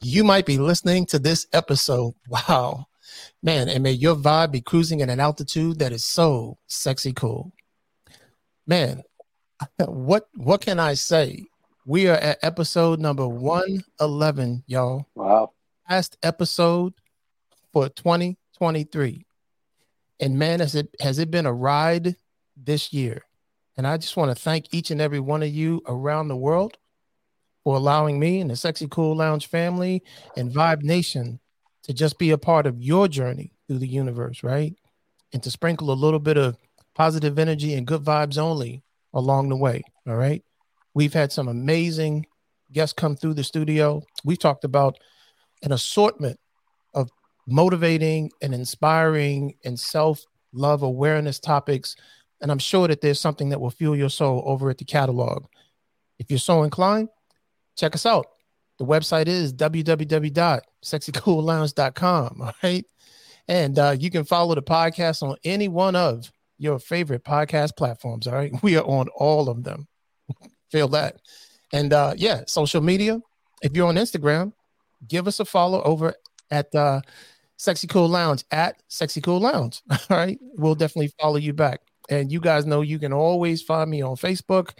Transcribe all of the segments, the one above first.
you might be listening to this episode. Wow. Man, and may your vibe be cruising at an altitude that is so sexy cool. Man, what what can I say? We are at episode number 111, y'all. Wow. Last episode for 2023. And man, has it has it been a ride this year? And I just want to thank each and every one of you around the world for allowing me and the Sexy Cool Lounge family and Vibe Nation to just be a part of your journey through the universe, right? And to sprinkle a little bit of positive energy and good vibes only along the way. All right. We've had some amazing guests come through the studio. We've talked about an assortment of motivating and inspiring and self love awareness topics. And I'm sure that there's something that will fuel your soul over at the catalog. If you're so inclined, check us out. The website is www.sexycoollounge.com. All right. And uh, you can follow the podcast on any one of your favorite podcast platforms. All right. We are on all of them. Feel that. And uh, yeah, social media. If you're on Instagram, give us a follow over at uh, Sexy Cool Lounge at Sexy Cool Lounge. All right. We'll definitely follow you back. And you guys know you can always find me on Facebook.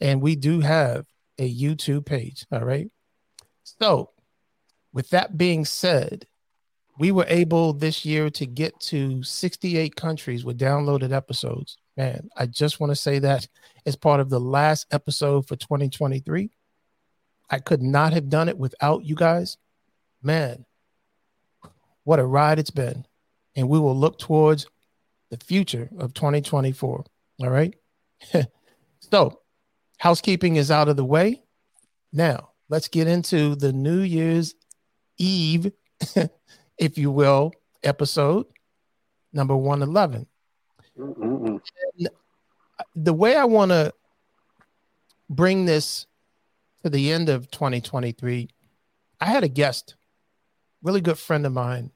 And we do have a YouTube page. All right. So, with that being said, we were able this year to get to 68 countries with downloaded episodes. Man, I just want to say that as part of the last episode for 2023. I could not have done it without you guys. Man, what a ride it's been. And we will look towards the future of 2024. All right. so, housekeeping is out of the way. Now, let's get into the New Year's Eve, if you will, episode number 111. The way I want to bring this to the end of 2023, I had a guest, really good friend of mine,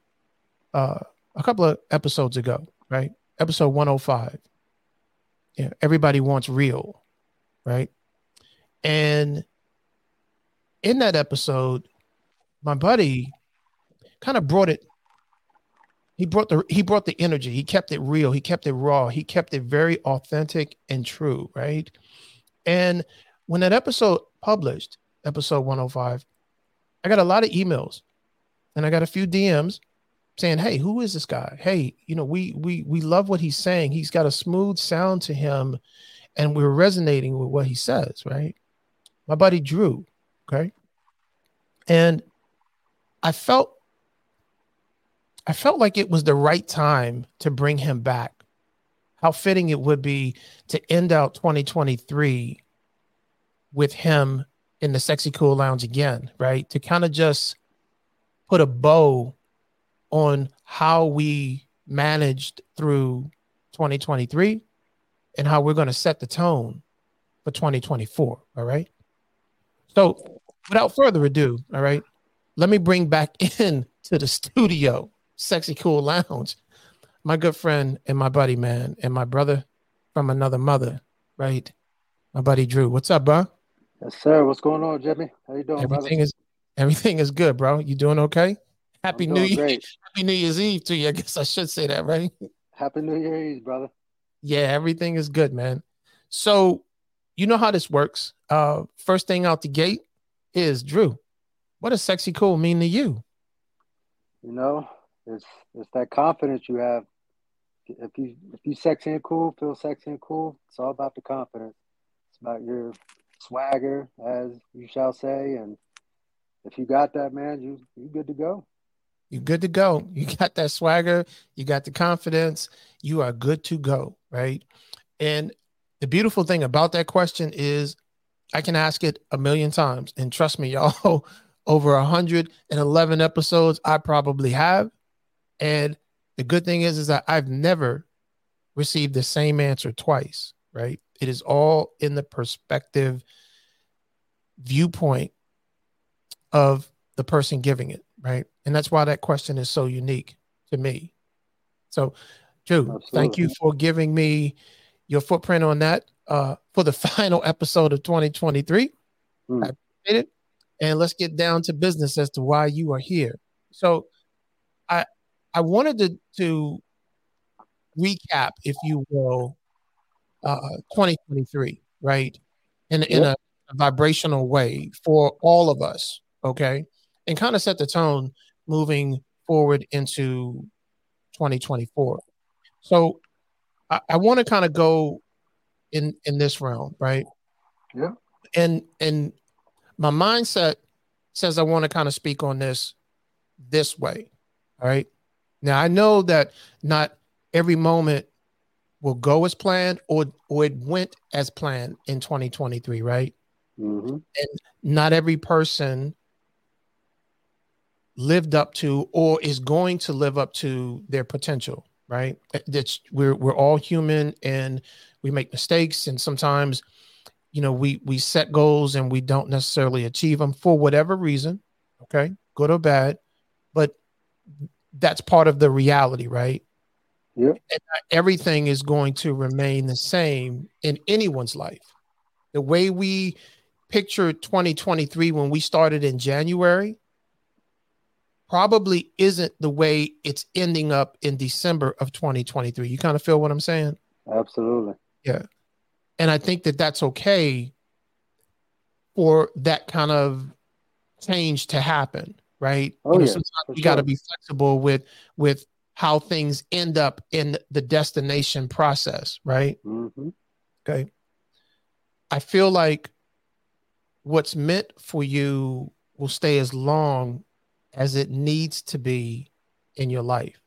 uh, a couple of episodes ago, right? Episode 105. Yeah, everybody wants real, right? And in that episode, my buddy kind of brought it. He brought the he brought the energy. He kept it real. He kept it raw. He kept it very authentic and true, right? And when that episode published, episode 105, I got a lot of emails and I got a few DMs saying, "Hey, who is this guy? Hey, you know, we we we love what he's saying. He's got a smooth sound to him and we're resonating with what he says, right?" My buddy Drew, Okay. And I felt I felt like it was the right time to bring him back. How fitting it would be to end out 2023 with him in the Sexy Cool Lounge again, right? To kind of just put a bow on how we managed through 2023 and how we're going to set the tone for 2024. All right. So without further ado, all right, let me bring back in to the studio, Sexy Cool Lounge, my good friend and my buddy, man, and my brother from another mother, right? My buddy Drew. What's up, bro? Yes, sir. What's going on, Jimmy? How you doing, everything brother? is everything is good, bro. You doing okay? Happy I'm New Year. Happy New Year's Eve to you. I guess I should say that, right? Happy New Year's, Eve, brother. Yeah, everything is good, man. So, you know how this works. Uh, first thing out the gate is Drew. What does sexy cool mean to you? You know, it's it's that confidence you have. If you if you sexy and cool, feel sexy and cool, it's all about the confidence. It's about your swagger, as you shall say, and if you got that, man, you you good to go. You're good to go. You got that swagger, you got the confidence, you are good to go, right? And the beautiful thing about that question is I can ask it a million times. And trust me, y'all, over 111 episodes, I probably have. And the good thing is, is that I've never received the same answer twice, right? It is all in the perspective viewpoint of the person giving it, right? And that's why that question is so unique to me. So, Drew, Absolutely. thank you for giving me your footprint on that uh, for the final episode of 2023. Mm. I appreciate it. And let's get down to business as to why you are here. So, I I wanted to to recap, if you will, uh, 2023, right? In, yep. in a, a vibrational way for all of us, okay? And kind of set the tone moving forward into 2024. So I, I want to kind of go in in this realm, right? Yeah. And and my mindset says I want to kind of speak on this this way. All right. Now I know that not every moment will go as planned or or it went as planned in 2023 right mm-hmm. and not every person lived up to or is going to live up to their potential right that's we're we're all human and we make mistakes and sometimes you know we we set goals and we don't necessarily achieve them for whatever reason okay good or bad but that's part of the reality right yeah. everything is going to remain the same in anyone's life. The way we pictured 2023 when we started in January probably isn't the way it's ending up in December of 2023. You kind of feel what I'm saying? Absolutely. Yeah. And I think that that's okay for that kind of change to happen, right? Oh, you know, yeah, sometimes you sure. got to be flexible with with how things end up in the destination process, right? Mm-hmm. Okay. I feel like what's meant for you will stay as long as it needs to be in your life.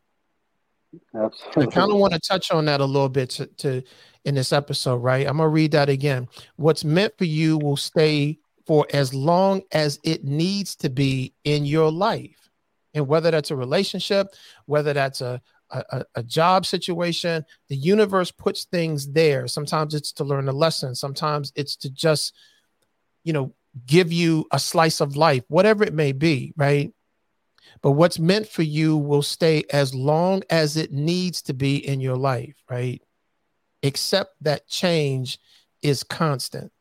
Absolutely. I kind of want to touch on that a little bit to, to in this episode, right? I'm gonna read that again. What's meant for you will stay for as long as it needs to be in your life and whether that's a relationship, whether that's a, a, a job situation, the universe puts things there. Sometimes it's to learn a lesson, sometimes it's to just, you know, give you a slice of life, whatever it may be, right? But what's meant for you will stay as long as it needs to be in your life, right? Except that change is constant.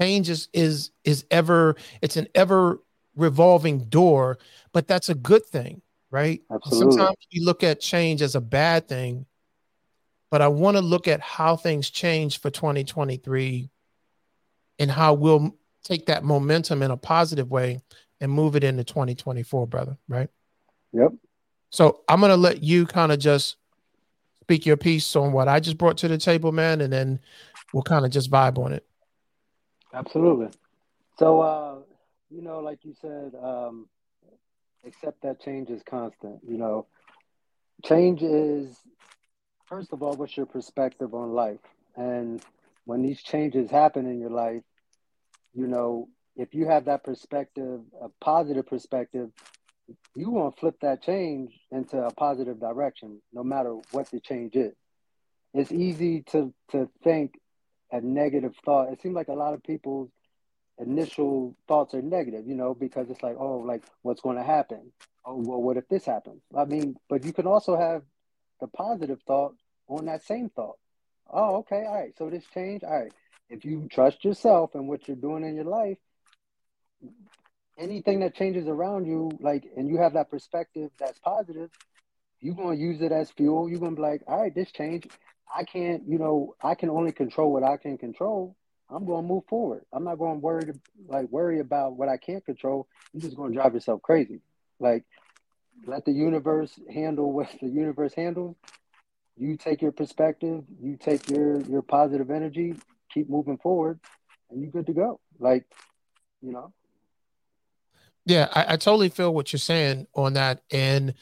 Change is is is ever it's an ever revolving door, but that's a good thing, right? Absolutely. Sometimes we look at change as a bad thing, but I want to look at how things change for 2023 and how we'll take that momentum in a positive way and move it into 2024, brother, right? Yep. So I'm going to let you kind of just speak your piece on what I just brought to the table, man, and then we'll kind of just vibe on it. Absolutely. So, uh, you know, like you said, um, except that change is constant. You know, change is, first of all, what's your perspective on life? And when these changes happen in your life, you know, if you have that perspective, a positive perspective, you want to flip that change into a positive direction, no matter what the change is. It's easy to to think a negative thought. It seems like a lot of people's initial thoughts are negative, you know, because it's like, oh, like what's going to happen? Oh, well, what if this happens? I mean, but you can also have the positive thought on that same thought. Oh, okay, all right. So this change, all right. If you trust yourself and what you're doing in your life, anything that changes around you, like, and you have that perspective that's positive, you're to use it as fuel. You're to be like, all right, this change, I can't, you know, I can only control what I can control. I'm to move forward. I'm not to worry like worry about what I can't control. You're just to drive yourself crazy. Like let the universe handle what the universe handles. You take your perspective, you take your your positive energy, keep moving forward, and you're good to go. Like, you know. Yeah, I, I totally feel what you're saying on that. And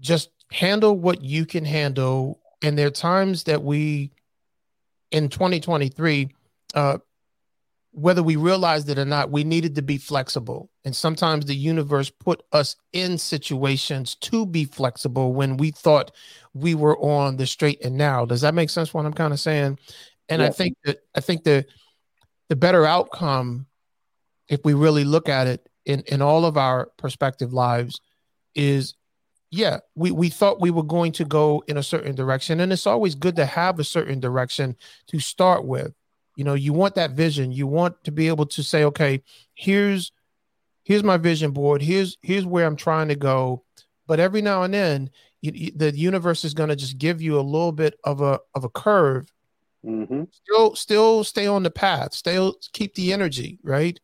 just handle what you can handle. And there are times that we in 2023 uh, whether we realized it or not, we needed to be flexible. And sometimes the universe put us in situations to be flexible when we thought we were on the straight and narrow. Does that make sense what I'm kind of saying? And yeah. I think that I think the the better outcome, if we really look at it in, in all of our perspective lives, is yeah, we, we thought we were going to go in a certain direction. And it's always good to have a certain direction to start with. You know you want that vision. You want to be able to say okay here's here's my vision board. Here's here's where i'm trying to go. But every now and then you, the universe is going to just give you a little bit of a of a curve. Mm-hmm. still still stay on the path. Still keep the energy right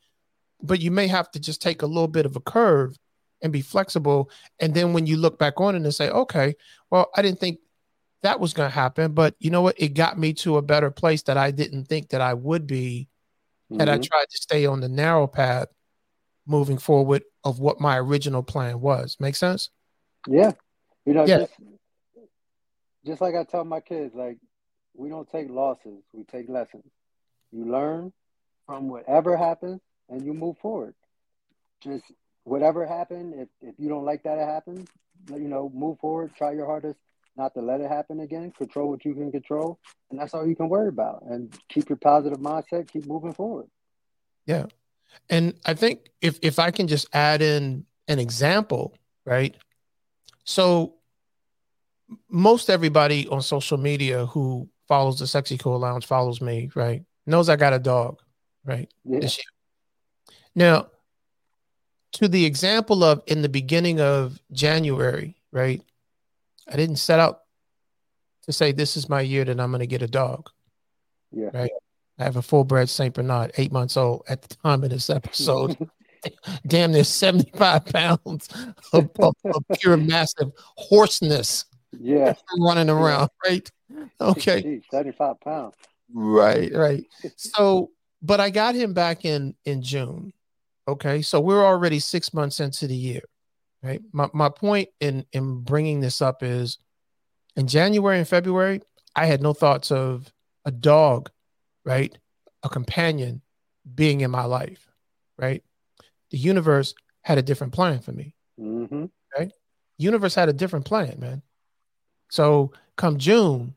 but you may have to just take a little bit of a curve and be flexible and then when you look back on it and say okay well i didn't think that was going to happen. But you know what? It got me to a better place that I didn't think that I would be mm-hmm. had I mm-hmm. tried to stay on the narrow path moving forward of what my original plan was. Make sense? Yeah. You know, yeah. Just, just like I tell my kids, like we don't take losses, we take lessons. You learn from whatever happens and you move forward. Just whatever happened, if, if you don't like that it happened, you know, move forward, try your hardest not to let it happen again, control what you can control, and that's all you can worry about. And keep your positive mindset, keep moving forward. Yeah. And I think if if I can just add in an example, right? So most everybody on social media who follows the Sexy Cool Lounge follows me, right? Knows I got a dog, right? Yeah. Now, to the example of in the beginning of January, right? I didn't set out to say this is my year that I'm going to get a dog. Yeah. Right. I have a full bred Saint Bernard, eight months old at the time of this episode. Damn near 75 pounds of, of, of, pure massive hoarseness. Yeah. Running around, right? Okay. 75 pounds. Right, right. So, but I got him back in in June. Okay. So we're already six months into the year right? My, my point in in bringing this up is in january and february i had no thoughts of a dog right? A companion being in my life right? The universe had a different plan for me. Mm-hmm. right? Universe had a different plan man. So come june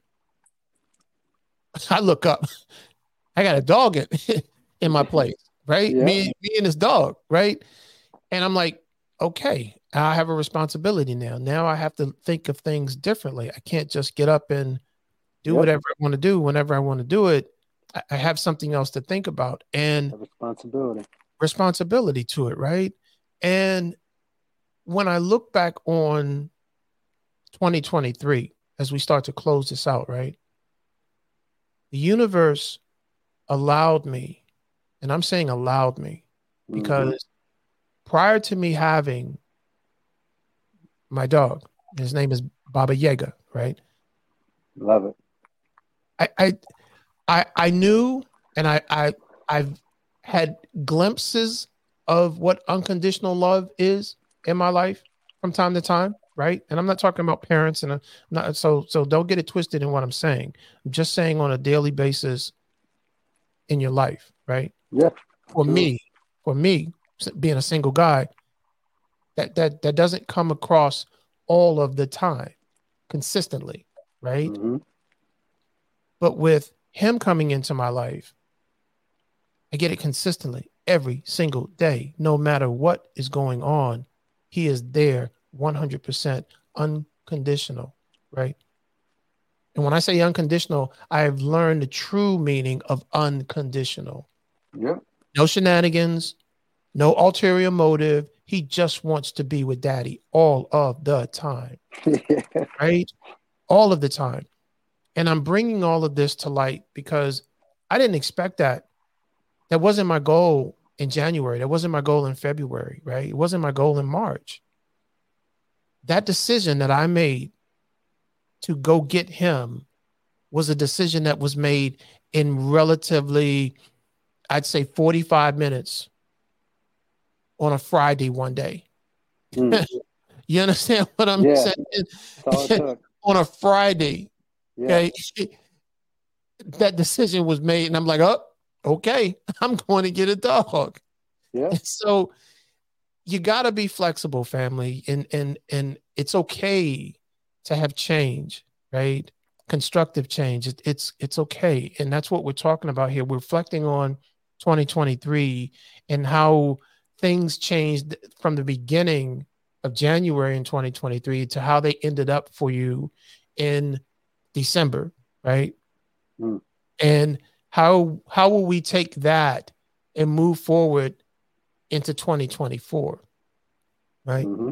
i look up. I got a dog in, in my place right yeah. me, me and this dog right and i'm like okay I have a responsibility now. Now I have to think of things differently. I can't just get up and do yep. whatever I want to do whenever I want to do it. I, I have something else to think about and responsibility. Responsibility to it, right? And when I look back on 2023 as we start to close this out, right? The universe allowed me, and I'm saying allowed me mm-hmm. because mm-hmm. prior to me having my dog. His name is Baba Yaga, right? Love it. I I I, I knew and I, I I've had glimpses of what unconditional love is in my life from time to time, right? And I'm not talking about parents and I'm not so so don't get it twisted in what I'm saying. I'm just saying on a daily basis in your life, right? Yeah. For sure. me, for me, being a single guy, that that that doesn't come across all of the time consistently right mm-hmm. but with him coming into my life i get it consistently every single day no matter what is going on he is there 100% unconditional right and when i say unconditional i've learned the true meaning of unconditional yeah no shenanigans no ulterior motive he just wants to be with daddy all of the time. right? All of the time. And I'm bringing all of this to light because I didn't expect that. That wasn't my goal in January. That wasn't my goal in February, right? It wasn't my goal in March. That decision that I made to go get him was a decision that was made in relatively, I'd say 45 minutes on a Friday one day. Mm. you understand what I'm yeah. saying? on a Friday. Yeah. Okay. That decision was made, and I'm like, oh, okay, I'm going to get a dog. Yeah. And so you got to be flexible, family, and and and it's okay to have change, right? Constructive change. It, it's it's okay, and that's what we're talking about here. We're reflecting on 2023 and how things changed from the beginning of January in 2023 to how they ended up for you in December, right? Mm. And how how will we take that and move forward into 2024? Right? Mm-hmm.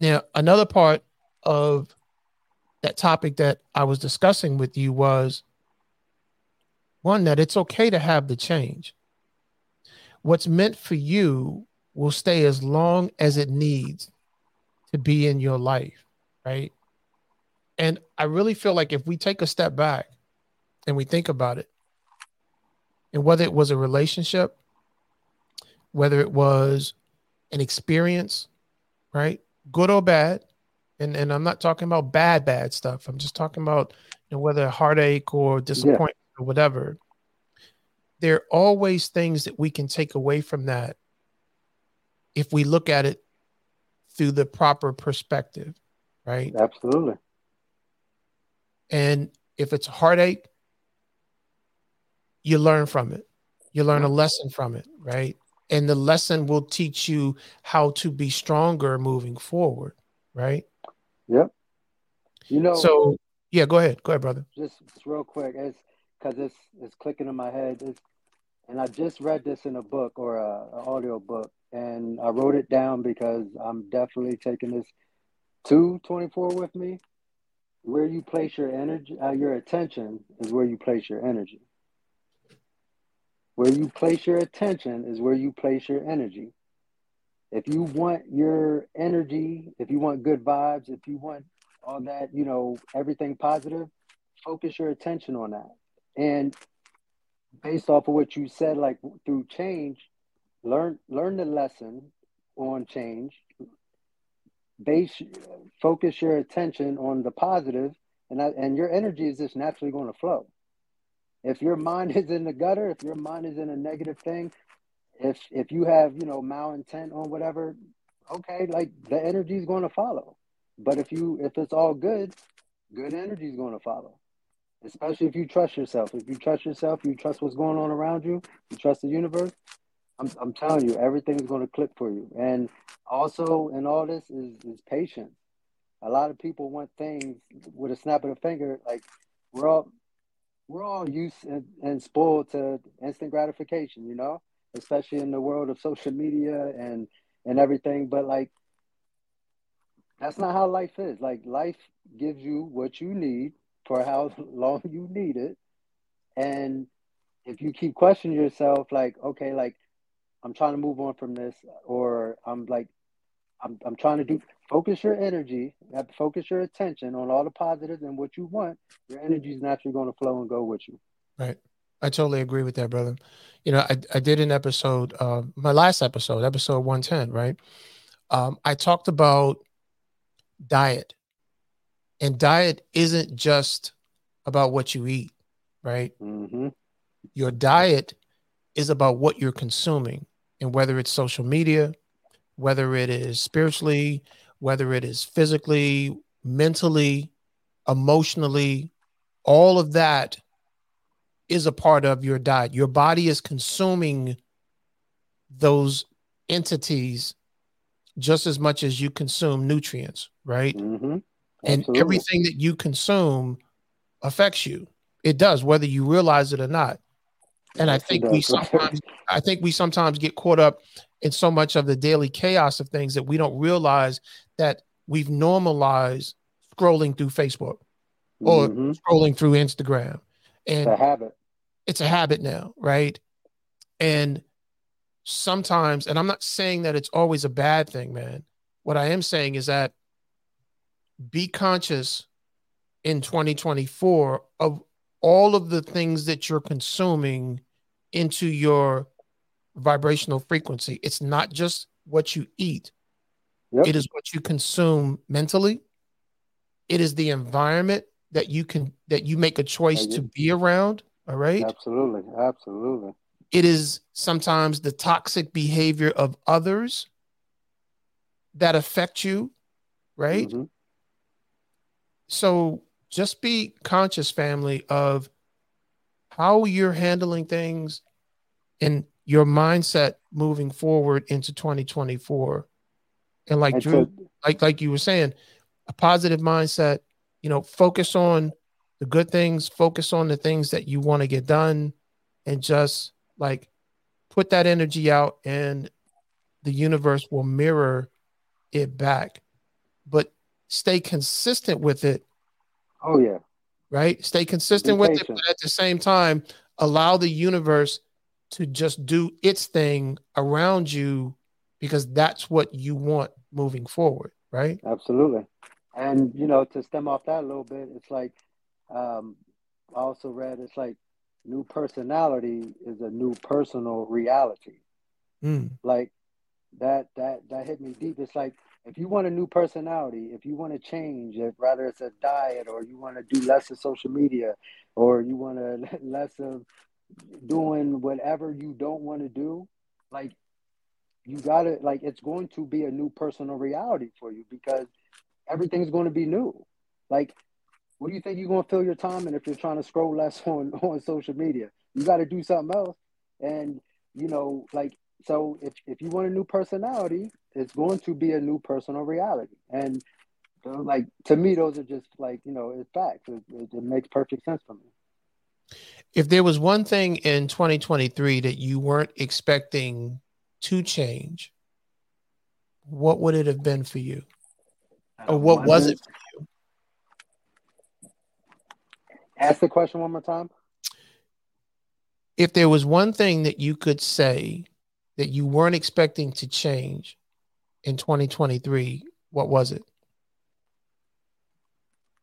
Now, another part of that topic that I was discussing with you was one that it's okay to have the change. What's meant for you will stay as long as it needs to be in your life, right? And I really feel like if we take a step back and we think about it, and whether it was a relationship, whether it was an experience, right? Good or bad. And and I'm not talking about bad, bad stuff. I'm just talking about you know, whether heartache or disappointment yeah. or whatever. There are always things that we can take away from that if we look at it through the proper perspective, right? Absolutely. And if it's heartache, you learn from it. You learn a lesson from it, right? And the lesson will teach you how to be stronger moving forward, right? Yep. You know. So yeah, go ahead, go ahead, brother. Just, just real quick, it's because it's it's clicking in my head. It's, and I just read this in a book or a, a audio book, and I wrote it down because I'm definitely taking this to 24 with me. Where you place your energy, uh, your attention is where you place your energy. Where you place your attention is where you place your energy. If you want your energy, if you want good vibes, if you want all that, you know, everything positive, focus your attention on that. And based off of what you said, like through change, learn learn the lesson on change. Base focus your attention on the positive, and that, and your energy is just naturally going to flow. If your mind is in the gutter, if your mind is in a negative thing, if if you have you know malintent on whatever, okay, like the energy is going to follow. But if you if it's all good, good energy is going to follow. Especially if you trust yourself. If you trust yourself, you trust what's going on around you, you trust the universe. I'm I'm telling you, everything's going to click for you. And also in all this is is patience. A lot of people want things with a snap of the finger. Like we're all we're all used and, and spoiled to instant gratification, you know, especially in the world of social media and and everything. But like, that's not how life is. Like, life gives you what you need for how long you need it, and if you keep questioning yourself, like, okay, like, I'm trying to move on from this, or I'm like, I'm I'm trying to do focus your energy, focus your attention on all the positives and what you want, your energy is naturally going to flow and go with you. Right. I totally agree with that, brother. You know, I, I did an episode, uh, my last episode, episode 110, right? Um, I talked about diet. And diet isn't just about what you eat, right? Mm-hmm. Your diet is about what you're consuming, and whether it's social media, whether it is spiritually, whether it is physically, mentally, emotionally, all of that is a part of your diet. Your body is consuming those entities just as much as you consume nutrients, right? Mm-hmm. And everything that you consume affects you. It does, whether you realize it or not. And I think we sometimes I think we sometimes get caught up in so much of the daily chaos of things that we don't realize that we've normalized scrolling through Facebook or mm-hmm. scrolling through Instagram. And it's a habit. It's a habit now, right? And sometimes, and I'm not saying that it's always a bad thing, man. What I am saying is that be conscious in 2024 of all of the things that you're consuming into your vibrational frequency. It's not just what you eat, yep. it is what you consume mentally. It is the environment that you can that you make a choice to be around. All right. Absolutely. Absolutely. it is sometimes the toxic behavior of others that affect you, right? Mhm. So just be conscious, family, of how you're handling things and your mindset moving forward into 2024. And like Drew, like like you were saying, a positive mindset, you know, focus on the good things, focus on the things that you want to get done, and just like put that energy out and the universe will mirror it back. But stay consistent with it oh yeah, right? Stay consistent Be with it, but at the same time, allow the universe to just do its thing around you because that's what you want moving forward, right? absolutely. And you know, to stem off that a little bit, it's like um, I also read it's like new personality is a new personal reality. Mm, like that that that hit me deep it's like if you want a new personality if you want to change if rather it's a diet or you want to do less of social media or you want to less of doing whatever you don't want to do like you gotta like it's going to be a new personal reality for you because everything's going to be new. Like what do you think you're going to fill your time in if you're trying to scroll less on on social media? You got to do something else. And you know like so if, if you want a new personality it's going to be a new personal reality and uh, like to me those are just like you know it's facts it, it, it makes perfect sense for me If there was one thing in 2023 that you weren't expecting to change, what would it have been for you? Or what was it? For you? Ask the question one more time If there was one thing that you could say that you weren't expecting to change in 2023, what was it?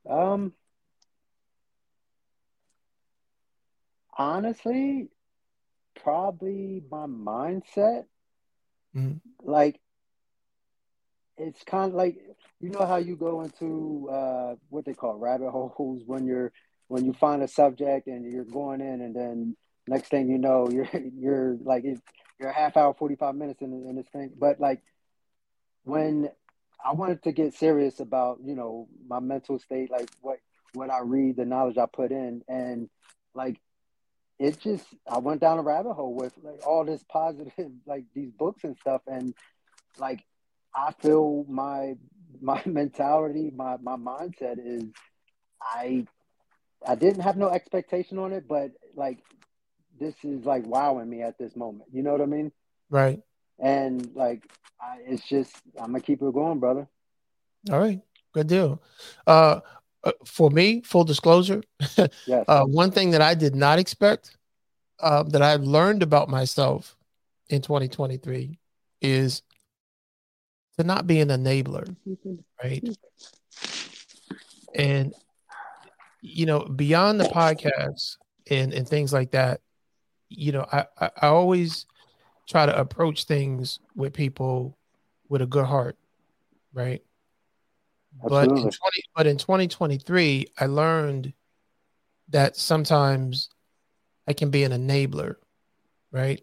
Um, honestly, probably my mindset. Mhm. Like, it's kind of like you know how you go into uh, what they call rabbit holes when you're when you find a subject and you're going in, and then next thing you know, you're you're like you're a half hour, forty five minutes in, in this thing. But like when I wanted to get serious about, you know, my mental state, like what what I read, the knowledge I put in, and like it just I went down a rabbit hole with like all this positive, like these books and stuff, and like I feel my my mentality, my my mindset is I I didn't have no expectation on it, but like this is like wowing me at this moment. You know what I mean? Right. And like I, it's just I'm gonna keep it going, brother. All right. Good deal. Uh, uh, for me, full disclosure, Yes. uh, one thing that I did not expect uh, that I learned about myself in 2023 is to not be an enabler, right? And you know, beyond the podcasts and and things like that, you know, I I, I always try to approach things with people with a good heart, right? But in 20, but in 2023, I learned that sometimes I can be an enabler, right?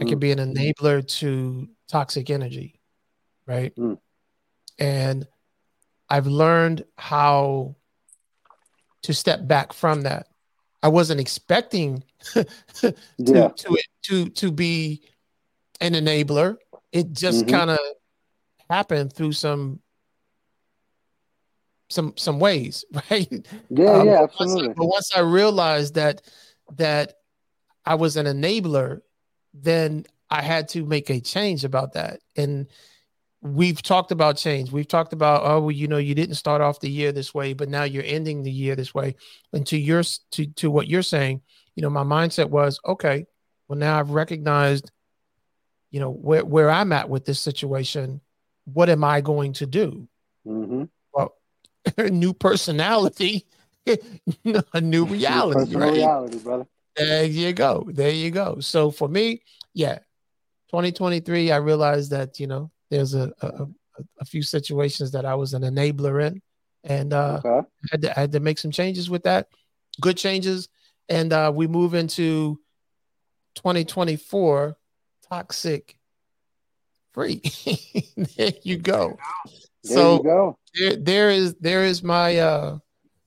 I can Mm. be an enabler to toxic energy, right? Mm. And I've learned how to step back from that. I wasn't expecting to, Yeah. to to to be an enabler. It just Mhm. kind of happened through some some some ways, right? Yeah, Um, yeah, but once I- but once I realized that that I was an enabler, then I had to make a change about that. And we've talked about change. We've talked about oh, well, you know, you didn't start off the year this way, but now you're ending the year this way. And to your to to what you're saying, you know, my mindset was okay. Well, now I've recognized, you know, where where I'm at with this situation. What am I going to do? hmm new personality, a new reality, Personal right? reality, brother. There you go. There you go. So for me, yeah, 2023, I realized that you know there's a a, a- a few situations that I was an enabler in, and uh, Okay. I had to I had to make some changes with that, good changes, and uh, we move into 2024 toxic free. there you go. There so you go. There, there is there is my uh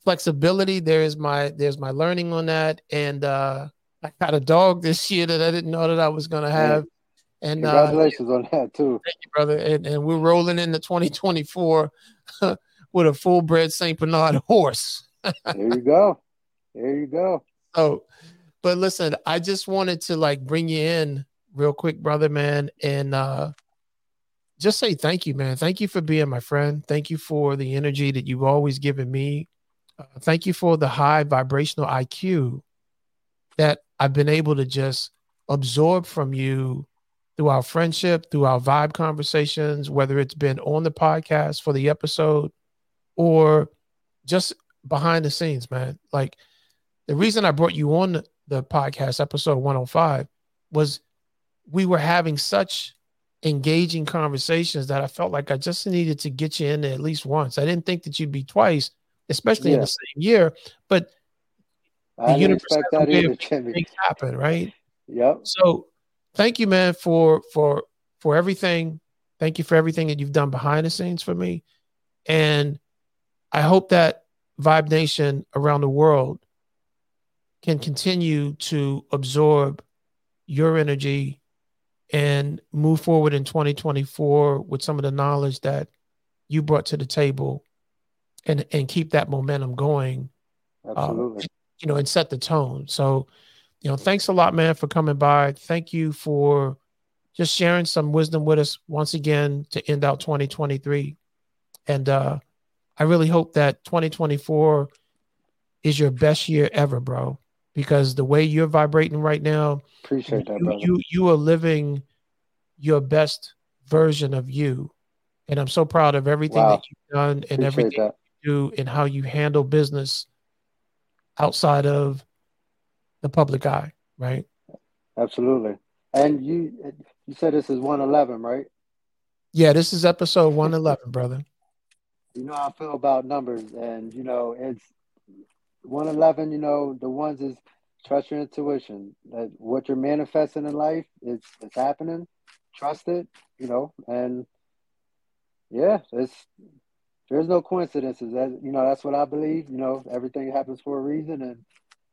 flexibility. There is my there's my learning on that. And uh I got a dog this year that I didn't know that I was gonna have. And uh, congratulations uh, on that too. Thank you, brother. And, and we're rolling into 2024 with a full bred St. Bernard horse. there you go. There you go. So, but listen, I just wanted to like bring you in real quick, brother, man, and uh just say thank you, man. Thank you for being my friend. Thank you for the energy that you've always given me. Uh, thank you for the high vibrational IQ that I've been able to just absorb from you through our friendship, through our vibe conversations, whether it's been on the podcast for the episode or just behind the scenes, man. Like the reason I brought you on the podcast, episode 105, was we were having such engaging conversations that I felt like I just needed to get you in there at least once. I didn't think that you'd be twice, especially yeah. in the same year, but I the universe that either, things happen, right? Yep. So thank you, man, for for for everything. Thank you for everything that you've done behind the scenes for me. And I hope that Vibe Nation around the world can continue to absorb your energy and move forward in 2024 with some of the knowledge that you brought to the table and and keep that momentum going absolutely. you know and set the tone. So you know thanks a lot man for coming by. Thank you for just sharing some wisdom with us once again to end out 2023 and uh i really hope that 2024 is your best year ever bro because the way you're vibrating right now, appreciate that, you, brother. You you are living your best version of you, and I'm so proud of everything wow. that you've done and appreciate everything that. you do and how you handle business outside of the public eye, right? Absolutely. And you you said this is 111, right? Yeah, this is episode 111, brother. You know how I feel about numbers, and you know it's 111, you know, the ones is trust your intuition. That what you're manifesting in life, it's it's happening. Trust it, you know, and yeah, it's there's no coincidences. That you know, that's what I believe. You know, everything happens for a reason, and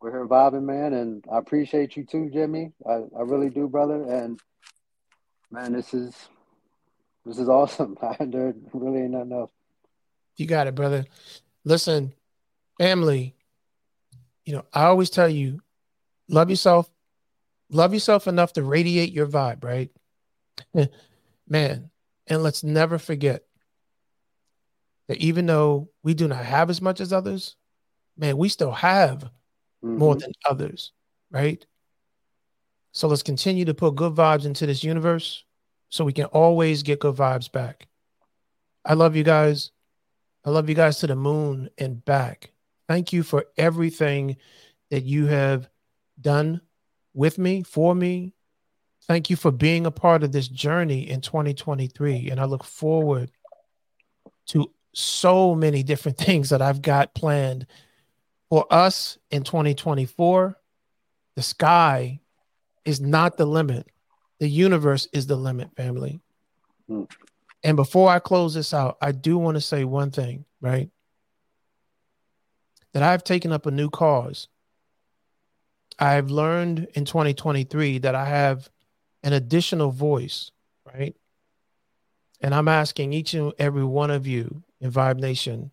we're here vibing, man. And I appreciate you too, Jimmy. I, I really do, brother. And man, this is this is awesome. there really ain't nothing else. You got it, brother. Listen, family, you know, I always tell you, love yourself, love yourself enough to radiate your vibe, right? Man, and let's never forget that even though we do not have as much as others, man, we still have mm-hmm. more than others, right? So let's continue to put good vibes into this universe so we can always get good vibes back. I love you guys. I love you guys to the moon and back. Thank you for everything that you have done with me, for me. Thank you for being a part of this journey in 2023. And I look forward to so many different things that I've got planned for us in 2024. The sky is not the limit, the universe is the limit, family. Mm. And before I close this out, I do want to say one thing, right? That I've taken up a new cause. I've learned in 2023 that I have an additional voice, right? And I'm asking each and every one of you in Vibe Nation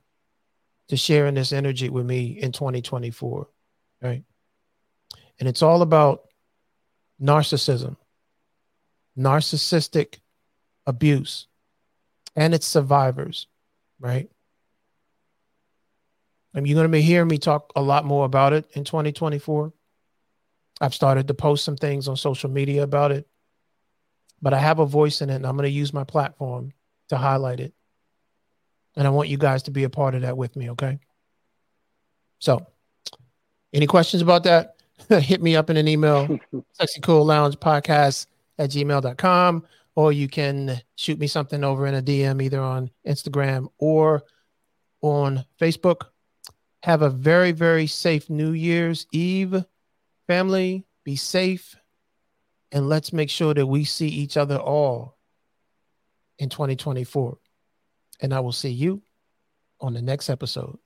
to share in this energy with me in 2024, right? And it's all about narcissism, narcissistic abuse, and its survivors, right? And you're going to be hearing me talk a lot more about it in 2024. I've started to post some things on social media about it, but I have a voice in it and I'm going to use my platform to highlight it. And I want you guys to be a part of that with me, okay? So, any questions about that? Hit me up in an email, sexy cool lounge podcast at gmail.com, or you can shoot me something over in a DM either on Instagram or on Facebook. Have a very, very safe New Year's Eve, family. Be safe. And let's make sure that we see each other all in 2024. And I will see you on the next episode.